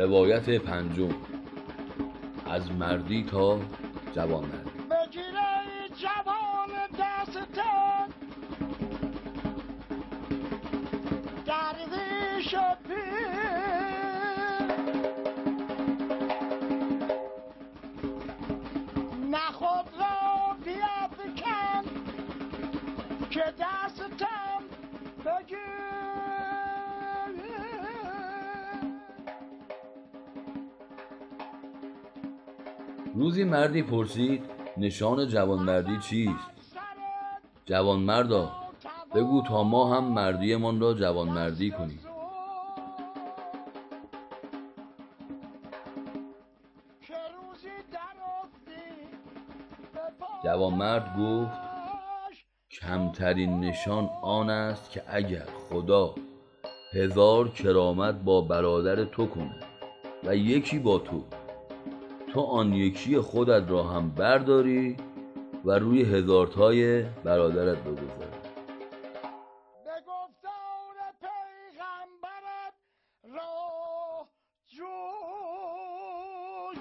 روایت پنجم. از مردی تا جوانمردی که دستم بگیر. روزی مردی پرسید نشان جوانمردی چیست؟ جوانمردا بگو تا ما هم مردیمان را جوانمردی کنیم. جوانمرد گفت کمترین نشان آن است که اگر خدا هزار کرامت با برادر تو کند و یکی با تو تو آن یکی خودت را هم برداری و روی هزارتای برادرت بگذاری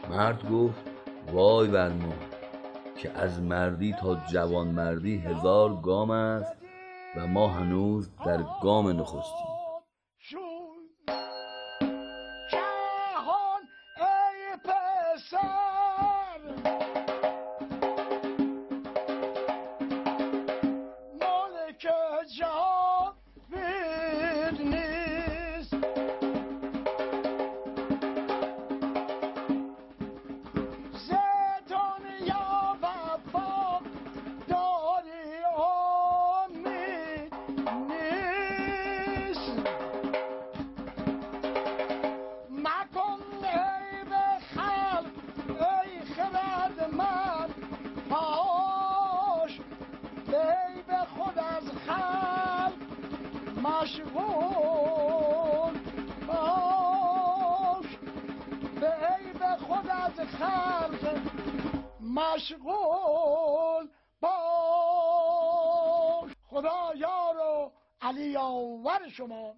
مرد گفت وای بر ما که از مردی تا جوانمردی هزار گام است و ما هنوز در گام نخستیم. ای به خود از خلق مشغول. باش به ای به خود از خلق مشغول باش. خدا یار و علی آور شما.